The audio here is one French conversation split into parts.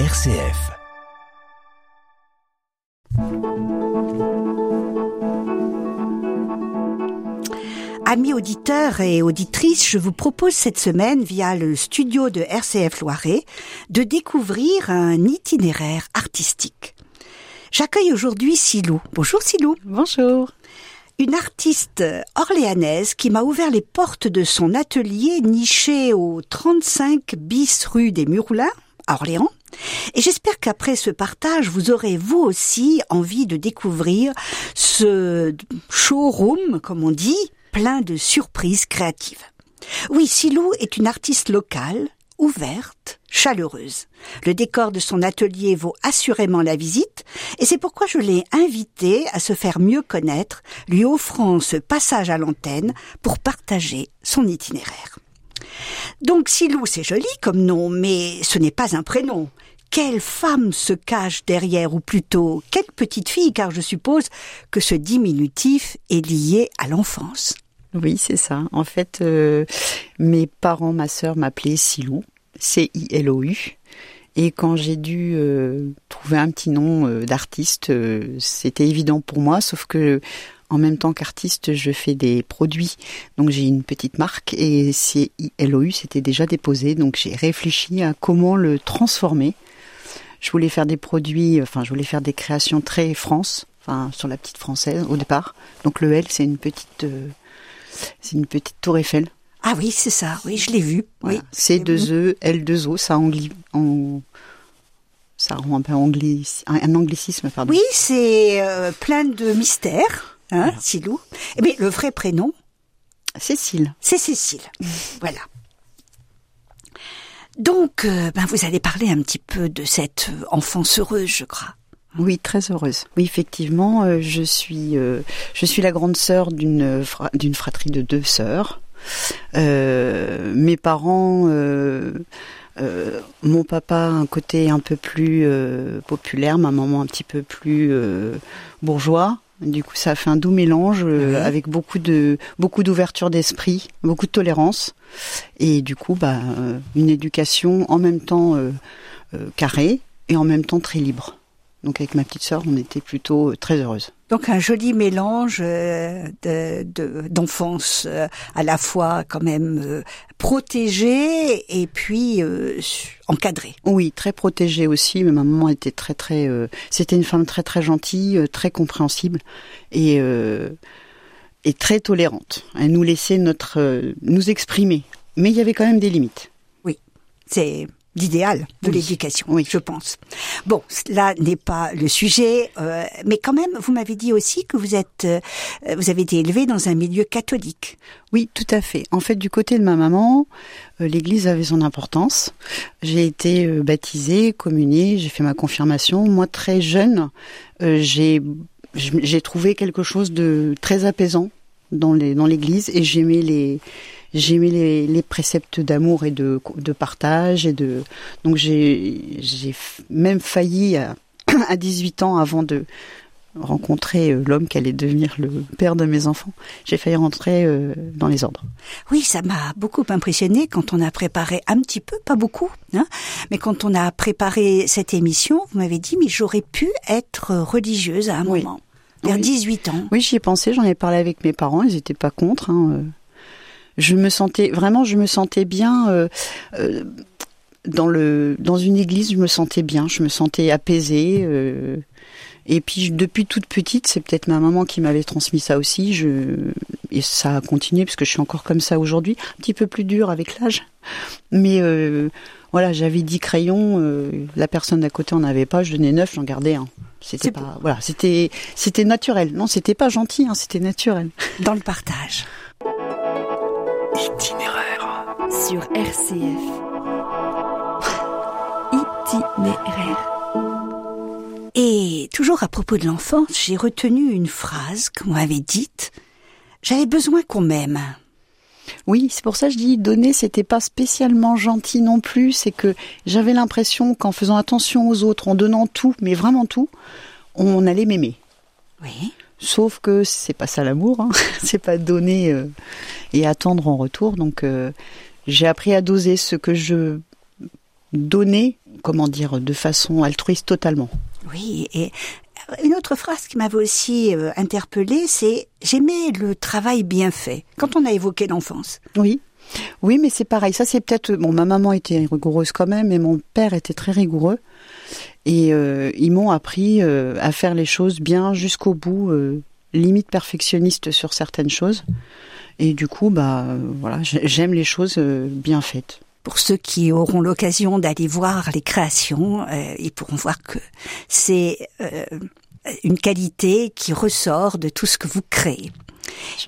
RCF. Amis auditeurs et auditrices, je vous propose cette semaine, via le studio de RCF Loiret, de découvrir un itinéraire artistique. J'accueille aujourd'hui Silou. Bonjour Silou. Bonjour. Une artiste orléanaise qui m'a ouvert les portes de son atelier niché au 35 bis rue des Muroulins, à Orléans. Et j'espère qu'après ce partage, vous aurez vous aussi envie de découvrir ce showroom, comme on dit, plein de surprises créatives. Oui, Silou est une artiste locale, ouverte, chaleureuse. Le décor de son atelier vaut assurément la visite, et c'est pourquoi je l'ai invitée à se faire mieux connaître, lui offrant ce passage à l'antenne pour partager son itinéraire. Donc Silou, c'est joli comme nom, mais ce n'est pas un prénom. Quelle femme se cache derrière, ou plutôt, quelle petite fille, car je suppose que ce diminutif est lié à l'enfance. Oui, c'est ça. En fait, euh, mes parents, ma sœur m'appelaient Silou, C-I-L-O-U. Et quand j'ai dû euh, trouver un petit nom euh, d'artiste, c'était évident pour moi, sauf que en même temps qu'artiste, je fais des produits. Donc j'ai une petite marque et C-I-L-O-U c'était déjà déposé. Donc j'ai réfléchi à comment le transformer. Je voulais faire des produits, enfin je voulais faire des créations très France, enfin sur la petite française au départ. Donc le L, c'est une petite c'est une petite tour Eiffel. Ah oui, c'est ça. Oui, je l'ai vu. Oui. C2E, L2O, ça angli... en... ça rend un peu angli... un anglicisme, pardon. Oui, c'est euh, plein de mystères, hein, voilà. Silou. Mais eh le vrai prénom Cécile. C'est Cécile. voilà. Donc, euh, ben, vous allez parler un petit peu de cette euh, enfance heureuse, je crois. Oui, très heureuse. Oui, effectivement, euh, je suis euh, je suis la grande sœur d'une d'une fratrie de deux sœurs. Euh, mes parents, mon papa un côté un peu plus populaire, ma maman un petit peu plus bourgeois. Du coup, ça fait un doux mélange oui. avec beaucoup de beaucoup d'ouverture d'esprit, beaucoup de tolérance, et du coup, bah, une éducation en même temps carrée et en même temps très libre. Donc avec ma petite sœur, on était plutôt très heureuse. Donc un joli mélange euh, d'enfance de, euh, à la fois quand même euh, protégée et puis euh, encadrée. Oui, très protégée aussi. Mais ma maman était très très. Euh, C'était une femme très très gentille, très compréhensible et et très tolérante. Elle nous laissait notre nous exprimer, mais il y avait quand même des limites. Oui, c'est d'idéal de oui. l'éducation, oui. je pense. Bon, là n'est pas le sujet, euh, mais quand même, vous m'avez dit aussi que vous êtes, euh, vous avez été élevé dans un milieu catholique. Oui, tout à fait. En fait, du côté de ma maman, euh, l'Église avait son importance. J'ai été euh, baptisée, communiée, j'ai fait ma confirmation. Moi, très jeune, euh, j'ai j'ai trouvé quelque chose de très apaisant dans les dans l'Église et j'aimais les j'aimais les, les, préceptes d'amour et de, de, partage et de donc j'ai j'ai même failli à, à 18 ans avant de rencontrer l'homme qui allait devenir le père de mes enfants. J'ai failli rentrer euh, dans les ordres. Oui, ça m'a beaucoup impressionné quand on a préparé un petit peu, pas beaucoup, hein, mais quand on a préparé cette émission, vous m'avez dit mais j'aurais pu être religieuse à un oui. moment, vers oui. 18 ans. Oui, j'y ai pensé, j'en ai parlé avec mes parents, ils n'étaient pas contre. Hein, je me sentais vraiment, je me sentais bien euh, euh, dans le dans une église. Je me sentais bien, je me sentais apaisée. Euh, et puis depuis toute petite, c'est peut-être ma maman qui m'avait transmis ça aussi. Je et ça a continué parce que je suis encore comme ça aujourd'hui, un petit peu plus dur avec l'âge. Mais euh, voilà, j'avais 10 crayons, euh, la personne d'à côté en avait pas, je donnais 9, j'en gardais un. C'était pas beau. voilà, c'était c'était naturel. Non, c'était pas gentil, hein, c'était naturel. Dans le partage. Itinéraire. Sur RCF. Itinéraire. Et toujours à propos de l'enfance, j'ai retenu une phrase que m'avait dite. J'avais besoin qu'on m'aime. Oui, c'est pour ça que je dis donner, c'était pas spécialement gentil non plus. C'est que j'avais l'impression qu'en faisant attention aux autres, en donnant tout, mais vraiment tout, on allait m'aimer. Oui. Sauf que c'est pas ça l'amour, hein. c'est pas donner euh, et attendre en retour. Donc euh, j'ai appris à doser ce que je donnais comment dire, de façon altruiste totalement. Oui, et une autre phrase qui m'avait aussi euh, interpellée, c'est j'aimais le travail bien fait. Quand on a évoqué l'enfance. Oui. Oui, mais c'est pareil. Ça, c'est peut-être. Bon, ma maman était rigoureuse quand même, mais mon père était très rigoureux. Et euh, ils m'ont appris euh, à faire les choses bien jusqu'au bout, euh, limite perfectionniste sur certaines choses. Et du coup, bah voilà, j'ai- j'aime les choses bien faites. Pour ceux qui auront l'occasion d'aller voir les créations, ils pourront voir que c'est une qualité qui ressort de tout ce que vous créez.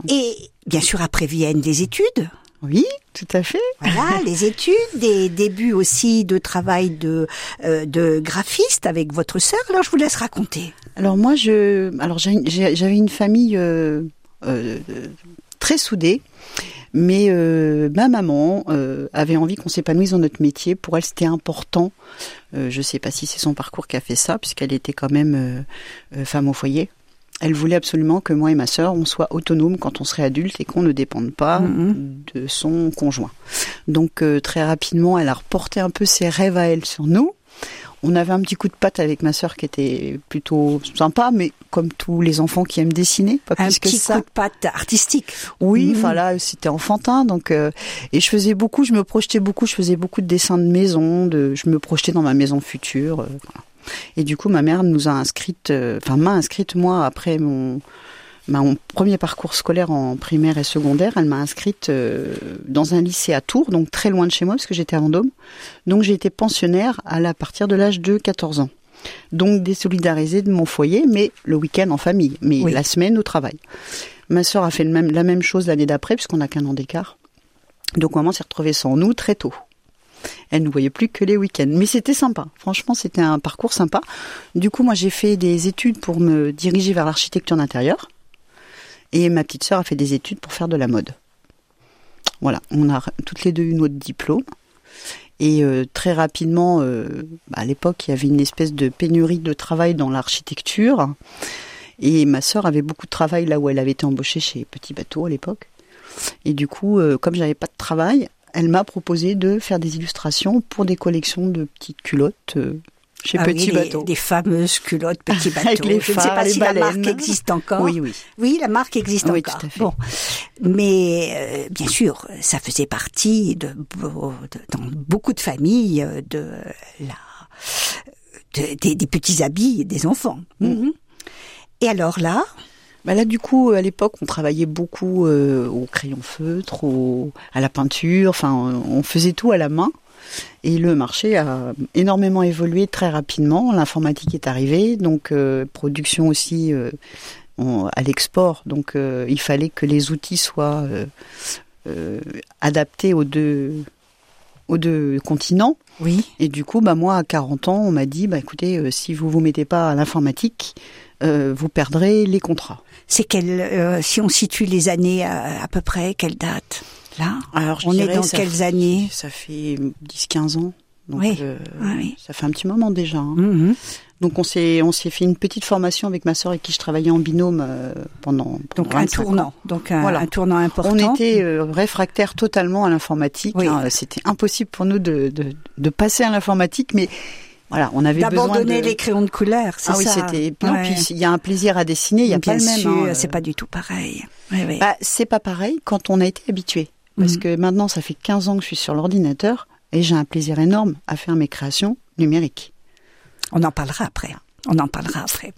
Et bien sûr, après viennent des études. Oui, tout à fait. Voilà, les études, des débuts aussi de travail de, euh, de graphiste avec votre sœur. Alors, je vous laisse raconter. Alors moi, je, alors j'avais une famille euh, euh, très soudée, mais euh, ma maman euh, avait envie qu'on s'épanouisse dans notre métier. Pour elle, c'était important. Euh, je ne sais pas si c'est son parcours qui a fait ça, puisqu'elle était quand même femme au foyer. Elle voulait absolument que moi et ma sœur, on soit autonomes quand on serait adulte et qu'on ne dépende pas Mhm. de son conjoint. Donc euh, très rapidement, elle a reporté un peu ses rêves à elle sur nous. On avait un petit coup de patte avec ma sœur qui était plutôt sympa, mais comme tous les enfants qui aiment dessiner, pas Un plus que petit ça. coup de patte artistique. Oui, enfin là, c'était enfantin, donc euh, et je faisais beaucoup, je me projetais beaucoup, je faisais beaucoup de dessins de maison, de, je me projetais dans ma maison future. euh, voilà. Et du coup, ma mère nous a inscrites, euh, enfin m'a inscrite moi après mon premier parcours scolaire en primaire et secondaire, elle m'a inscrite euh, dans un lycée à Tours, donc très loin de chez moi parce que j'étais à Vendôme. Donc j'ai été pensionnaire à, la, à partir de l'âge de 14 ans. Donc désolidarisée de mon foyer, mais le week-end en famille, mais Oui. la semaine au travail. Ma sœur a fait le même, la même chose l'année d'après, puisqu'on n'a qu'un an d'écart. Donc maman s'est retrouvée sans nous très tôt. Elle ne voyait plus que les week-ends. Mais c'était sympa. Franchement, c'était un parcours sympa. Du coup, moi, j'ai fait des études pour me diriger vers l'architecture d'intérieur. Et ma petite sœur a fait des études pour faire de la mode. Voilà, on a toutes les deux eu notre diplôme. Et euh, très rapidement, euh, bah, à l'époque, il y avait une espèce de pénurie de travail dans l'architecture. Et ma sœur avait beaucoup de travail là où elle avait été embauchée chez Petit Bateau à l'époque. Et du coup, euh, comme j'avais pas de travail, elle m'a proposé de faire des illustrations pour des collections de petites culottes euh, chez Ah oui, Petit les- Bateau. Des fameuses culottes Petit Bateau. Avec les je ne sais pas les si la marque existe encore. Oui, oui. Oui, la marque existe Oui, encore. tout à fait. Bon, mais euh, bien sûr, ça faisait partie de, de- dans beaucoup de familles euh, de la de- des, des petits habits des enfants. Mm. Mhm. Et alors là, Bah là, du coup, à l'époque, on travaillait beaucoup euh, au crayon feutre, au, à la peinture. Enfin, on faisait tout à la main. Et le marché a énormément évolué très rapidement. L'informatique est arrivée, donc euh, production aussi euh, on- à l'export. Donc, il fallait que les outils soient adaptés aux deux, aux deux continents. oui, Et du coup, bah moi, à 40 ans, on m'a dit, bah écoutez, si vous vous mettez pas à l'informatique, euh, vous perdrez les contrats. c'est quelle euh, si on situe les années à, à peu près, quelle date Là, Alors, on est dans quelles fait- années Ça fait 10-15 ans. Donc, Oui, euh, oui, ça fait un petit moment déjà. hein. Mhm. Donc, on s'est, on s'est fait une petite formation avec ma sœur avec qui je travaillais en binôme euh, pendant, pendant Donc un 25 ans. tournant, donc un, Voilà. un tournant important. On était euh, réfractaires totalement à l'informatique. Oui. hein. C'était impossible pour nous de, de, de passer à l'informatique, mais voilà, on avait d'abandonner de... les crayons de couleur, c'est Ah oui, ça. c'était. Non, Ouais. puis il y a un plaisir à dessiner, il y a Bien pas le même. hein, c'est euh. pas du tout pareil. Oui, oui. Bah, c'est pas pareil quand on a été habitué. Parce Mhm. que maintenant, ça fait 15 ans que je suis sur l'ordinateur et j'ai un plaisir énorme à faire mes créations numériques. On en parlera après. On en parlera après.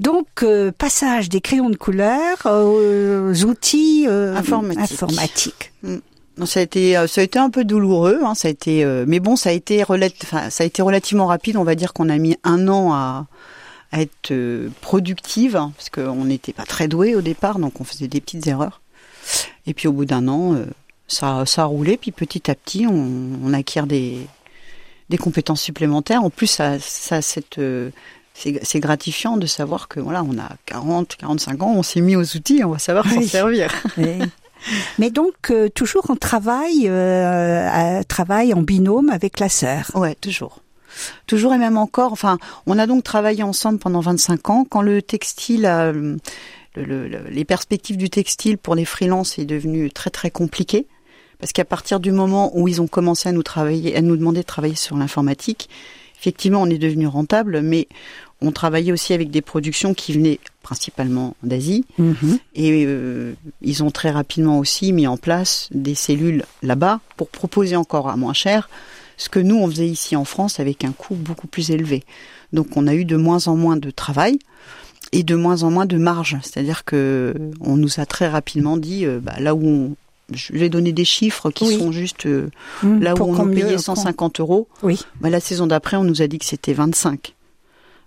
Donc, euh, passage des crayons de couleur aux outils euh, Informatiques. informatiques. Non, ça a été, euh, ça a été un peu douloureux, hein, ça a été, euh, mais bon, ça a été, enfin, ça a été relativement rapide. On va dire qu'on a mis un an à, à être euh, productive, hein, parce qu'on n'était pas très doué au départ, donc on faisait des petites erreurs. Et puis au bout d'un an, euh, ça, ça a roulé, puis petit à petit, on, on acquiert des, des compétences supplémentaires. En plus, ça, ça cette, euh, c'est c'est gratifiant de savoir que voilà, on a 40, 45 ans, on s'est mis aux outils, on va savoir s'en Oui. servir. Oui. Mais donc, euh, toujours en travail, euh, travail en binôme avec la sœur. Ouais, toujours. Toujours et même encore. Enfin, on a donc travaillé ensemble pendant 25 ans. Quand le textile, a, le- le- le- les perspectives du textile pour les freelances est devenu très très compliqué, parce qu'à partir du moment où ils ont commencé à nous travailler, à nous demander de travailler sur l'informatique, effectivement, on est devenu rentable, mais on travaillait aussi avec des productions qui venaient principalement d'Asie. Mhm. Et euh, ils ont très rapidement aussi mis en place des cellules là-bas pour proposer encore à moins cher ce que nous, on faisait ici en France avec un coût beaucoup plus élevé. Donc on a eu de moins en moins de travail et de moins en moins de marge. C'est-à-dire que on nous a très rapidement dit, euh, bah, là où on... Je vais donner des chiffres qui Oui. sont juste euh, Mhm. là où on nous payait qu'on- 150 euros. Oui. Bah, la saison d'après, on nous a dit que c'était 25.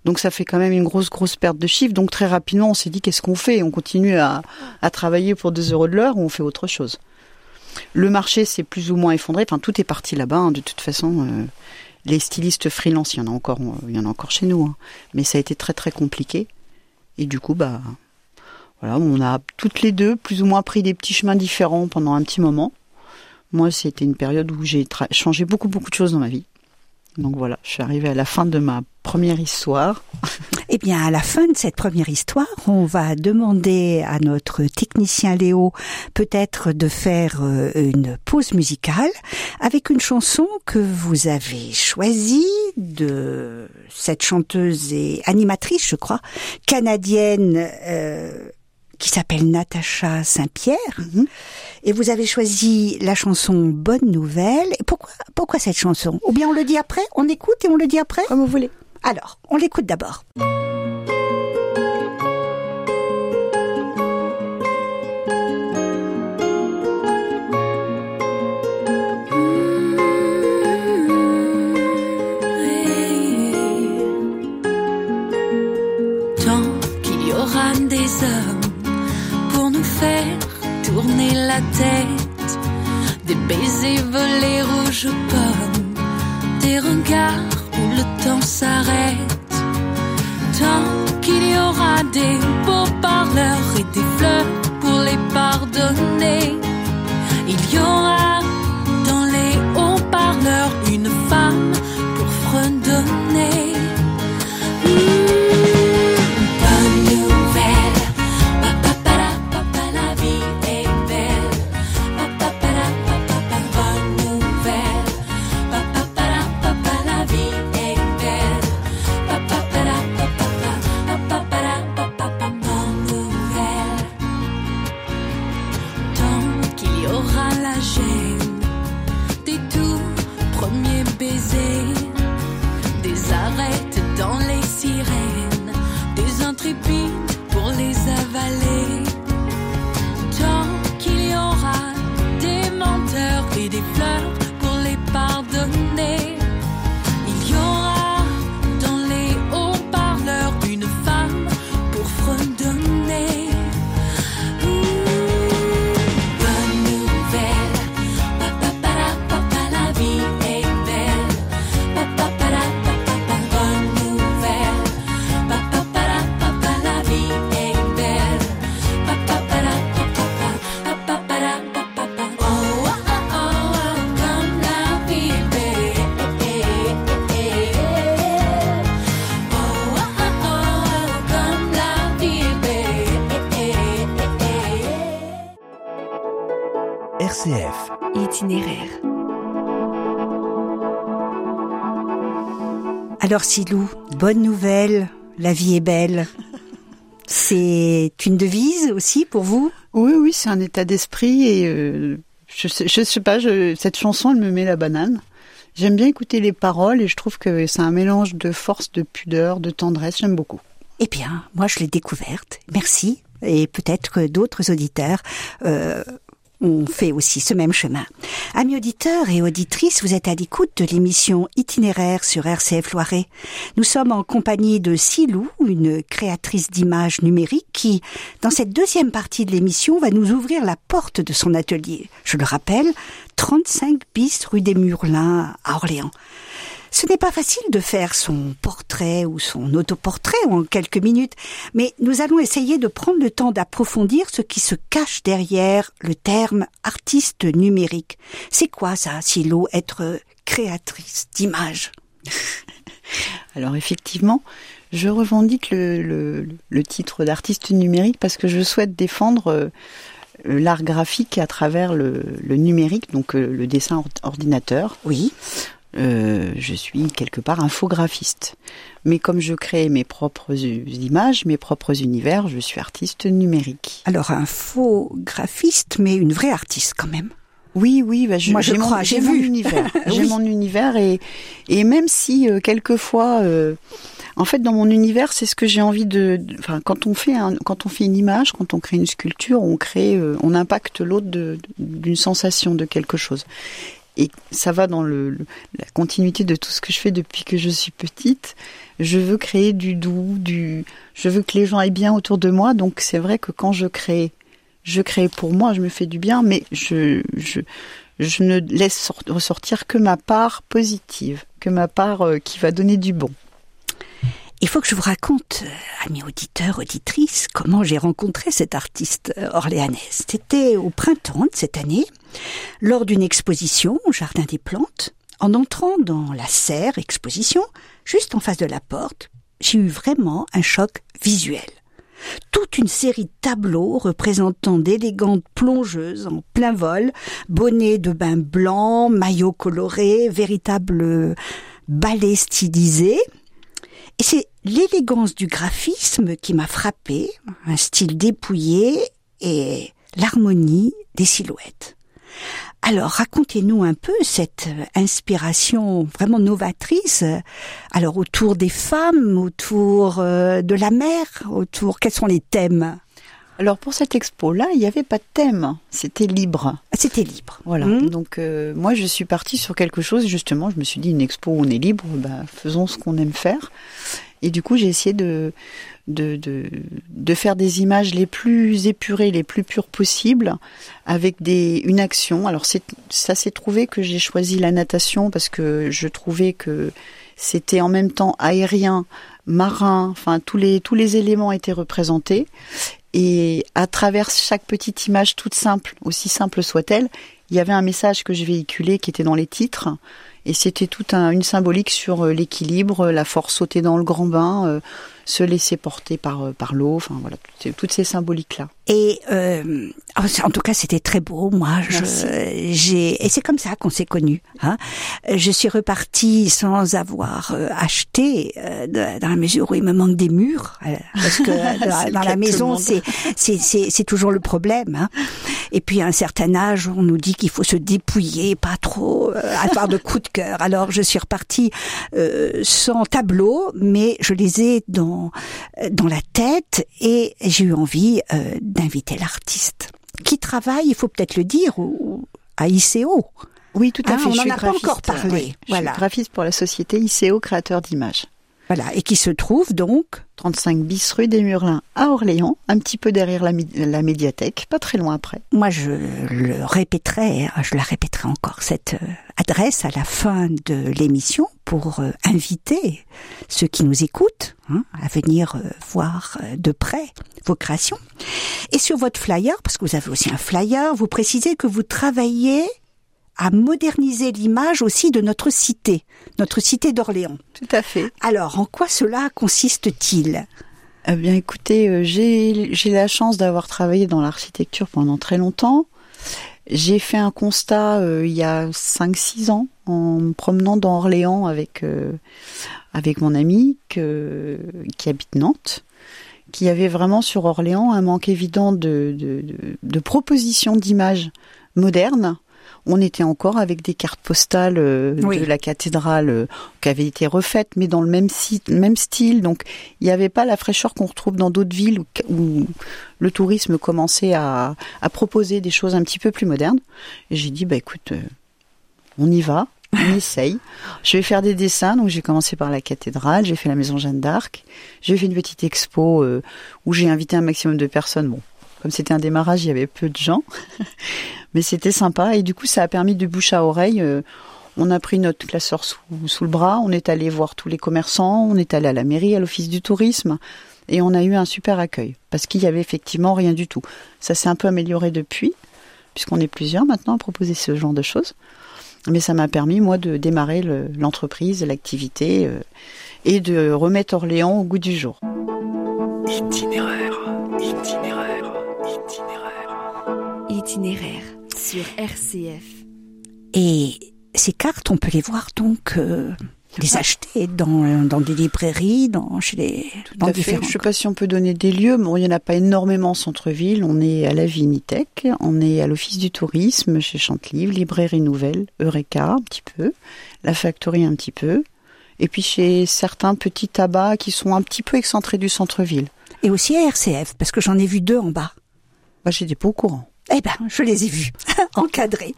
Donc ça fait quand même une grosse, grosse perte de chiffre. Donc très rapidement, on s'est dit qu'est-ce qu'on fait? On continue à, à travailler pour 2 euros de l'heure ou on fait autre chose? Le marché s'est plus ou moins effondré. Enfin, tout est parti là-bas. hein. De toute façon, euh, les stylistes freelance, il y en a encore, euh, il y en a encore chez nous. hein. Mais ça a été très, très compliqué. Et du coup, bah, voilà, on a toutes les deux plus ou moins pris des petits chemins différents pendant un petit moment. Moi, c'était une période où j'ai changé beaucoup, beaucoup de choses dans ma vie. Donc voilà, je suis arrivée à la fin de ma première histoire. Eh bien, à la fin de cette première histoire, on va demander à notre technicien Léo peut-être de faire euh, une pause musicale avec une chanson que vous avez choisie de cette chanteuse et animatrice, je crois, canadienne euh, qui s'appelle Natacha Saint-Pierre. Mhm. Et vous avez choisi la chanson Bonne Nouvelle. Et pourquoi, pourquoi cette chanson? Ou bien on le dit après On écoute et on le dit après? Comme vous voulez. Alors, on l'écoute d'abord. Des baisers volés rouges pommes, des regards où le temps s'arrête. Tant qu'il y aura des beaux parleurs et des fleurs pour les pardonner, Alors Silou, bonne nouvelle, la vie est belle. C'est une devise aussi pour vous? Oui, oui, c'est un état d'esprit et euh, je, sais, je sais pas, je, cette chanson, elle me met la banane. J'aime bien écouter les paroles et je trouve que c'est un mélange de force, de pudeur, de tendresse. J'aime beaucoup. Eh bien, moi je l'ai découverte. Merci. Et peut-être que d'autres auditeurs euh, ont fait aussi ce même chemin. Amis auditeurs et auditrices, vous êtes à l'écoute de l'émission Itinéraire sur RCF Loiret. Nous sommes en compagnie de Silou, une créatrice d'images numériques qui, dans cette deuxième partie de l'émission, va nous ouvrir la porte de son atelier. Je le rappelle, 35 bis rue des Murlins à Orléans. Ce n'est pas facile de faire son portrait ou son autoportrait en quelques minutes, mais nous allons essayer de prendre le temps d'approfondir ce qui se cache derrière le terme artiste numérique. C'est quoi ça, Silo, être créatrice d'images? Alors effectivement, je revendique le, le, le titre d'artiste numérique parce que je souhaite défendre euh, l'art graphique à travers le, le numérique, donc euh, le dessin or- ordinateur. Oui, euh, je suis quelque part infographiste. Mais comme je crée mes propres images, mes propres univers, je suis artiste numérique. Alors infographiste, mais une vraie artiste quand même. Oui, oui, bah, je, Moi, je j'ai crois, mon, j'ai univers. J'ai Oui. mon univers et et même si euh, quelquefois, euh, en fait, dans mon univers, c'est ce que j'ai envie de. Enfin, quand on fait un, quand on fait une image, quand on crée une sculpture, on crée, euh, on impacte l'autre d'une sensation de quelque chose. Et ça va dans la continuité de tout ce que je fais depuis que je suis petite. Je veux créer du doux, du. Je veux que les gens aillent bien autour de moi. Donc c'est vrai que quand je crée, je crée pour moi, je me fais du bien, mais je ne laisse sort- ressortir que ma part positive, que ma part euh, qui va donner du bon. Il faut que je vous raconte, euh, amis auditeurs, auditrices, comment j'ai rencontré cette artiste orléanaise. C'était au printemps de cette année, lors d'une exposition au Jardin des Plantes. En entrant dans la serre exposition, juste en face de la porte, j'ai eu vraiment un choc visuel. Toute une série de tableaux représentant d'élégantes plongeuses en plein vol, bonnets de bain blanc, maillots colorés, véritable ballet stylisé. Et c'est l'élégance du graphisme qui m'a frappé, un style dépouillé et l'harmonie des silhouettes. Alors racontez-nous un peu cette euh, inspiration vraiment novatrice. euh, Alors autour des femmes, autour euh, de la mer, autour quels sont les thèmes? Alors pour cette expo-là, il n'y avait pas de thème, c'était libre. Ah, C'était libre. Voilà. Hmm. Donc euh, moi je suis partie sur quelque chose. Justement, je me suis dit une expo où on est libre, bah, faisons ce qu'on aime faire. Et du coup, j'ai essayé de, de de de faire des images les plus épurées, les plus pures possibles, avec des une action. Alors ça s'est trouvé que j'ai choisi la natation parce que je trouvais que c'était en même temps aérien, marin, enfin tous les tous les éléments étaient représentés. Et à travers chaque petite image toute simple, aussi simple soit-elle, il y avait un message que je véhiculais qui était dans les titres. Et c'était toute un, une symbolique sur euh, l'équilibre, la force sauter dans le grand bain, euh, se laisser porter par, euh, par l'eau, enfin voilà, toutes, toutes ces symboliques-là. Et euh, en tout cas, c'était très beau. Moi, j'ai et c'est comme ça qu'on s'est connus. Hein. Je suis repartie sans avoir euh, acheté, euh, dans la mesure où il me manque des murs, euh, parce que dans, la maison, c'est toujours le problème. Hein. Et puis à un certain âge, on nous dit qu'il faut se dépouiller, pas trop euh, avoir de coups de cœur. Alors je suis repartie euh, sans tableau, mais je les ai dans dans la tête et j'ai eu envie euh, d'inviter l'artiste qui travaille, il faut peut-être le dire, au- à ICO. Oui, tout à Ah, fait. on je en suis a pas encore parlé, ouais. Je voilà. suis graphiste pour la société ICO, créateur d'images. Voilà, et qui se trouve donc 35 bis rue des Murlins à Orléans, un petit peu derrière la, la médiathèque, pas très loin après. Moi, je le répéterai, hein, je la répéterai encore, cette euh, adresse à la fin de l'émission pour euh, inviter ceux qui nous écoutent hein, à venir euh, voir de près vos créations. Et sur votre flyer, parce que vous avez aussi un flyer, vous précisez que vous travaillez à moderniser l'image aussi de notre cité, notre cité d'Orléans. Tout à fait. Alors, en quoi cela consiste-t-il? Eh bien, écoutez, euh, j'ai j'ai la chance d'avoir travaillé dans l'architecture pendant très longtemps. J'ai fait un constat euh, il y a 5-6 ans en me promenant dans Orléans avec euh, avec mon ami que- qui habite Nantes, qui avait vraiment sur Orléans un manque évident de, de, de, de propositions d'images modernes. On était encore avec des cartes postales euh, Oui. de la cathédrale euh, qui avaient été refaites, mais dans le même site, même style. Donc, il n'y avait pas la fraîcheur qu'on retrouve dans d'autres villes où, où le tourisme commençait à, à proposer des choses un petit peu plus modernes. Et j'ai dit, bah écoute, euh, on y va, on essaye. Je vais faire des dessins. Donc, j'ai commencé par la cathédrale, j'ai fait la maison Jeanne d'Arc, j'ai fait une petite expo euh, où j'ai invité un maximum de personnes. Bon, comme c'était un démarrage, il y avait peu de gens, mais c'était sympa. Et du coup, ça a permis de bouche à oreille. euh, on a pris notre classeur sous, le bras, on est allé voir tous les commerçants, on est allé à la mairie, à l'office du tourisme, et on a eu un super accueil, parce qu'il y avait effectivement rien du tout. Ça s'est un peu amélioré depuis, puisqu'on est plusieurs maintenant à proposer ce genre de choses. Mais ça m'a permis, moi, de démarrer le- l'entreprise, l'activité, euh, et de remettre Orléans au goût du jour. Itinéraire, itinéraire, itinéraire. Sur RCF. Et ces cartes, on peut les voir donc, euh, les acheter dans, dans des librairies, dans, chez les, dans Tout à fait. différents. Je sais pas si on peut donner des lieux. Bon, il y en a pas énormément en centre-ville. On est à la Vinitech, on est à l'Office du tourisme chez Chantelivre, Librairie Nouvelle, Eureka un petit peu, la Factory un petit peu, et puis chez certains petits tabacs qui sont un petit peu excentrés du centre-ville. Et aussi à RCF, parce que j'en ai vu deux en bas. Bah, j'étais pas au courant. Eh ben, je les ai vus, encadrés.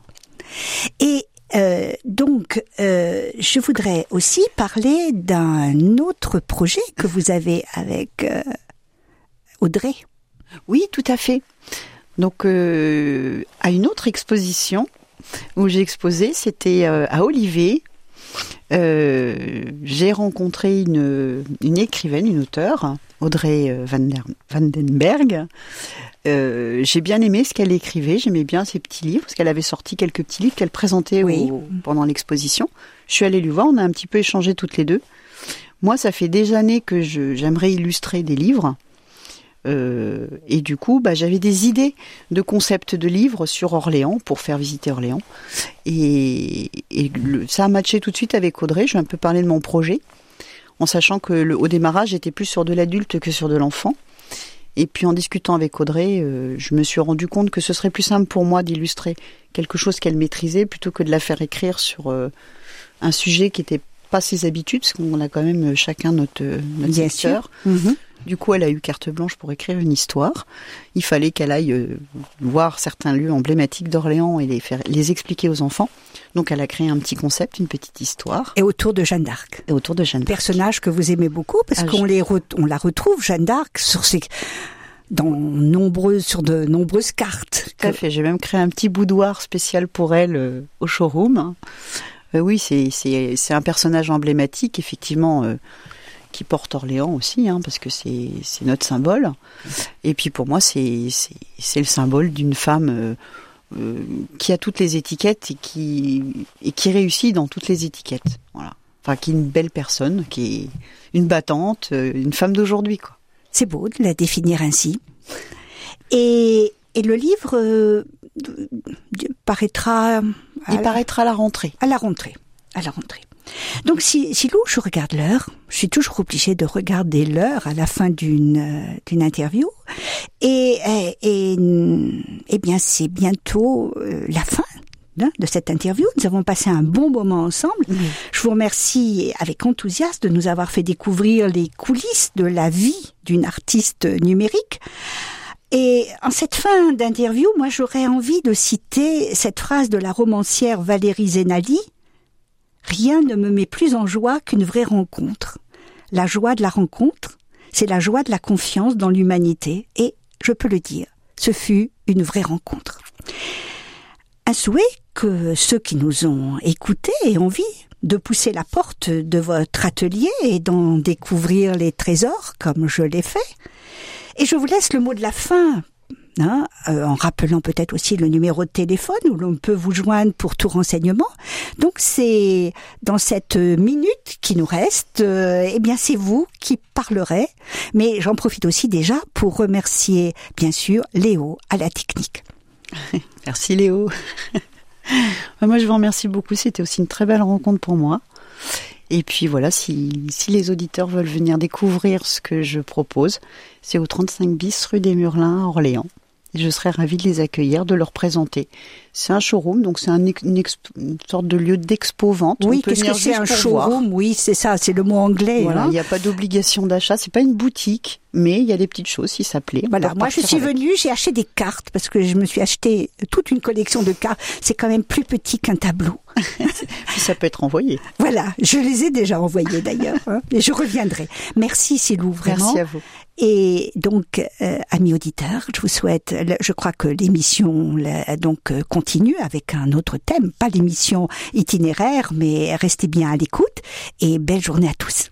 Et euh, donc, euh, je voudrais aussi parler d'un autre projet que vous avez avec euh, Audrey. Oui, tout à fait. Donc, à une autre exposition où j'ai exposé, c'était à Olivet. Euh, j'ai rencontré une, une écrivaine, une auteure, Audrey euh, Vandenberg. Euh, j'ai bien aimé ce qu'elle écrivait, j'aimais bien ses petits livres, parce qu'elle avait sorti quelques petits livres qu'elle présentait Oui. au- pendant l'exposition. Je suis allée lui voir, on a un petit peu échangé toutes les deux. Moi, ça fait des années que j'aimerais illustrer des livres. Euh, et du coup, bah, j'avais des idées de concepts de livres sur Orléans pour faire visiter Orléans. Et, et le- ça a matché tout de suite avec Audrey. Je vais un peu parler de mon projet, en sachant que le, au démarrage, j'étais plus sur de l'adulte que sur de l'enfant. Et puis en discutant avec Audrey, euh, je me suis rendu compte que ce serait plus simple pour moi d'illustrer quelque chose qu'elle maîtrisait plutôt que de la faire écrire sur euh, un sujet qui n'était pas ses habitudes, parce qu'on a quand même chacun notre, notre Bien secteur. Du coup, elle a eu carte blanche pour écrire une histoire. Il fallait qu'elle aille euh, voir certains lieux emblématiques d'Orléans et les faire les expliquer aux enfants. Donc, elle a créé un petit concept, une petite histoire Et autour de Jeanne d'Arc. et autour de Jeanne d'Arc. Personnage que vous aimez beaucoup, parce Ah, qu'on je- les re- on la retrouve, Jeanne d'Arc, sur ses, dans nombreuses, sur de nombreuses cartes. Tout à fait. J'ai même créé un petit boudoir spécial pour elle euh, au showroom. Euh, oui, c'est c'est c'est un personnage emblématique, effectivement, euh, qui porte Orléans aussi, hein, parce que c'est notre symbole. Et puis pour moi, c'est le symbole d'une femme. euh, euh, qui a toutes les étiquettes et qui et qui réussit dans toutes les étiquettes. Voilà. Enfin, qui est une belle personne, qui est une battante, euh, une femme d'aujourd'hui, quoi. C'est beau de la définir ainsi. Et, et le livre euh, paraîtra Il paraîtra à la rentrée. à la rentrée. À la rentrée. Donc si, si Lou, je regarde l'heure, je suis toujours obligée de regarder l'heure à la fin d'une euh, d'une interview. Et, et, et, eh bien c'est bientôt euh, la fin hein, de cette interview. Nous avons passé un bon moment ensemble. Je vous remercie avec enthousiasme de nous avoir fait découvrir les coulisses de la vie d'une artiste numérique. Et en cette fin d'interview, moi j'aurais envie de citer cette phrase de la romancière Valérie Zenali. Rien ne me met plus en joie qu'une vraie rencontre. La joie de la rencontre, c'est la joie de la confiance dans l'humanité. Et, je peux le dire, ce fut une vraie rencontre. Un souhait que ceux qui nous ont écoutés aient envie de pousser la porte de votre atelier et d'en découvrir les trésors comme je l'ai fait. Et je vous laisse le mot de la fin, hein, euh, en rappelant peut-être aussi le numéro de téléphone où l'on peut vous joindre pour tout renseignement. Donc c'est dans cette minute qui nous reste, euh, eh bien c'est vous qui parlerez. Mais j'en profite aussi déjà pour remercier bien sûr Léo à la technique. Merci Léo. moi je vous remercie beaucoup, c'était aussi une très belle rencontre pour moi. Et puis voilà, si, les auditeurs veulent venir découvrir ce que je propose, c'est au 35 bis rue des Murlins à Orléans. Et je serais ravie de les accueillir, de leur présenter. C'est un showroom, donc c'est un une, sorte de lieu d'expo-vente. Oui, qu'est-ce que c'est un voir. showroom Oui, c'est ça, c'est le mot anglais. Voilà, hein. il n'y a pas d'obligation d'achat, c'est pas une boutique, mais il y a des petites choses si ça plaît. Voilà, moi je suis avec. venue, j'ai acheté des cartes parce que je me suis acheté toute une collection de cartes. C'est quand même plus petit qu'un tableau. Ça peut être envoyé. Voilà, je les ai déjà envoyés d'ailleurs. hein, et je reviendrai. Merci Silou, vraiment. Merci à vous. Et donc, euh, amis auditeurs, je vous souhaite. Je crois que l'émission donc euh, continue avec un autre thème, pas l'émission itinéraire, mais restez bien à l'écoute et belle journée à tous.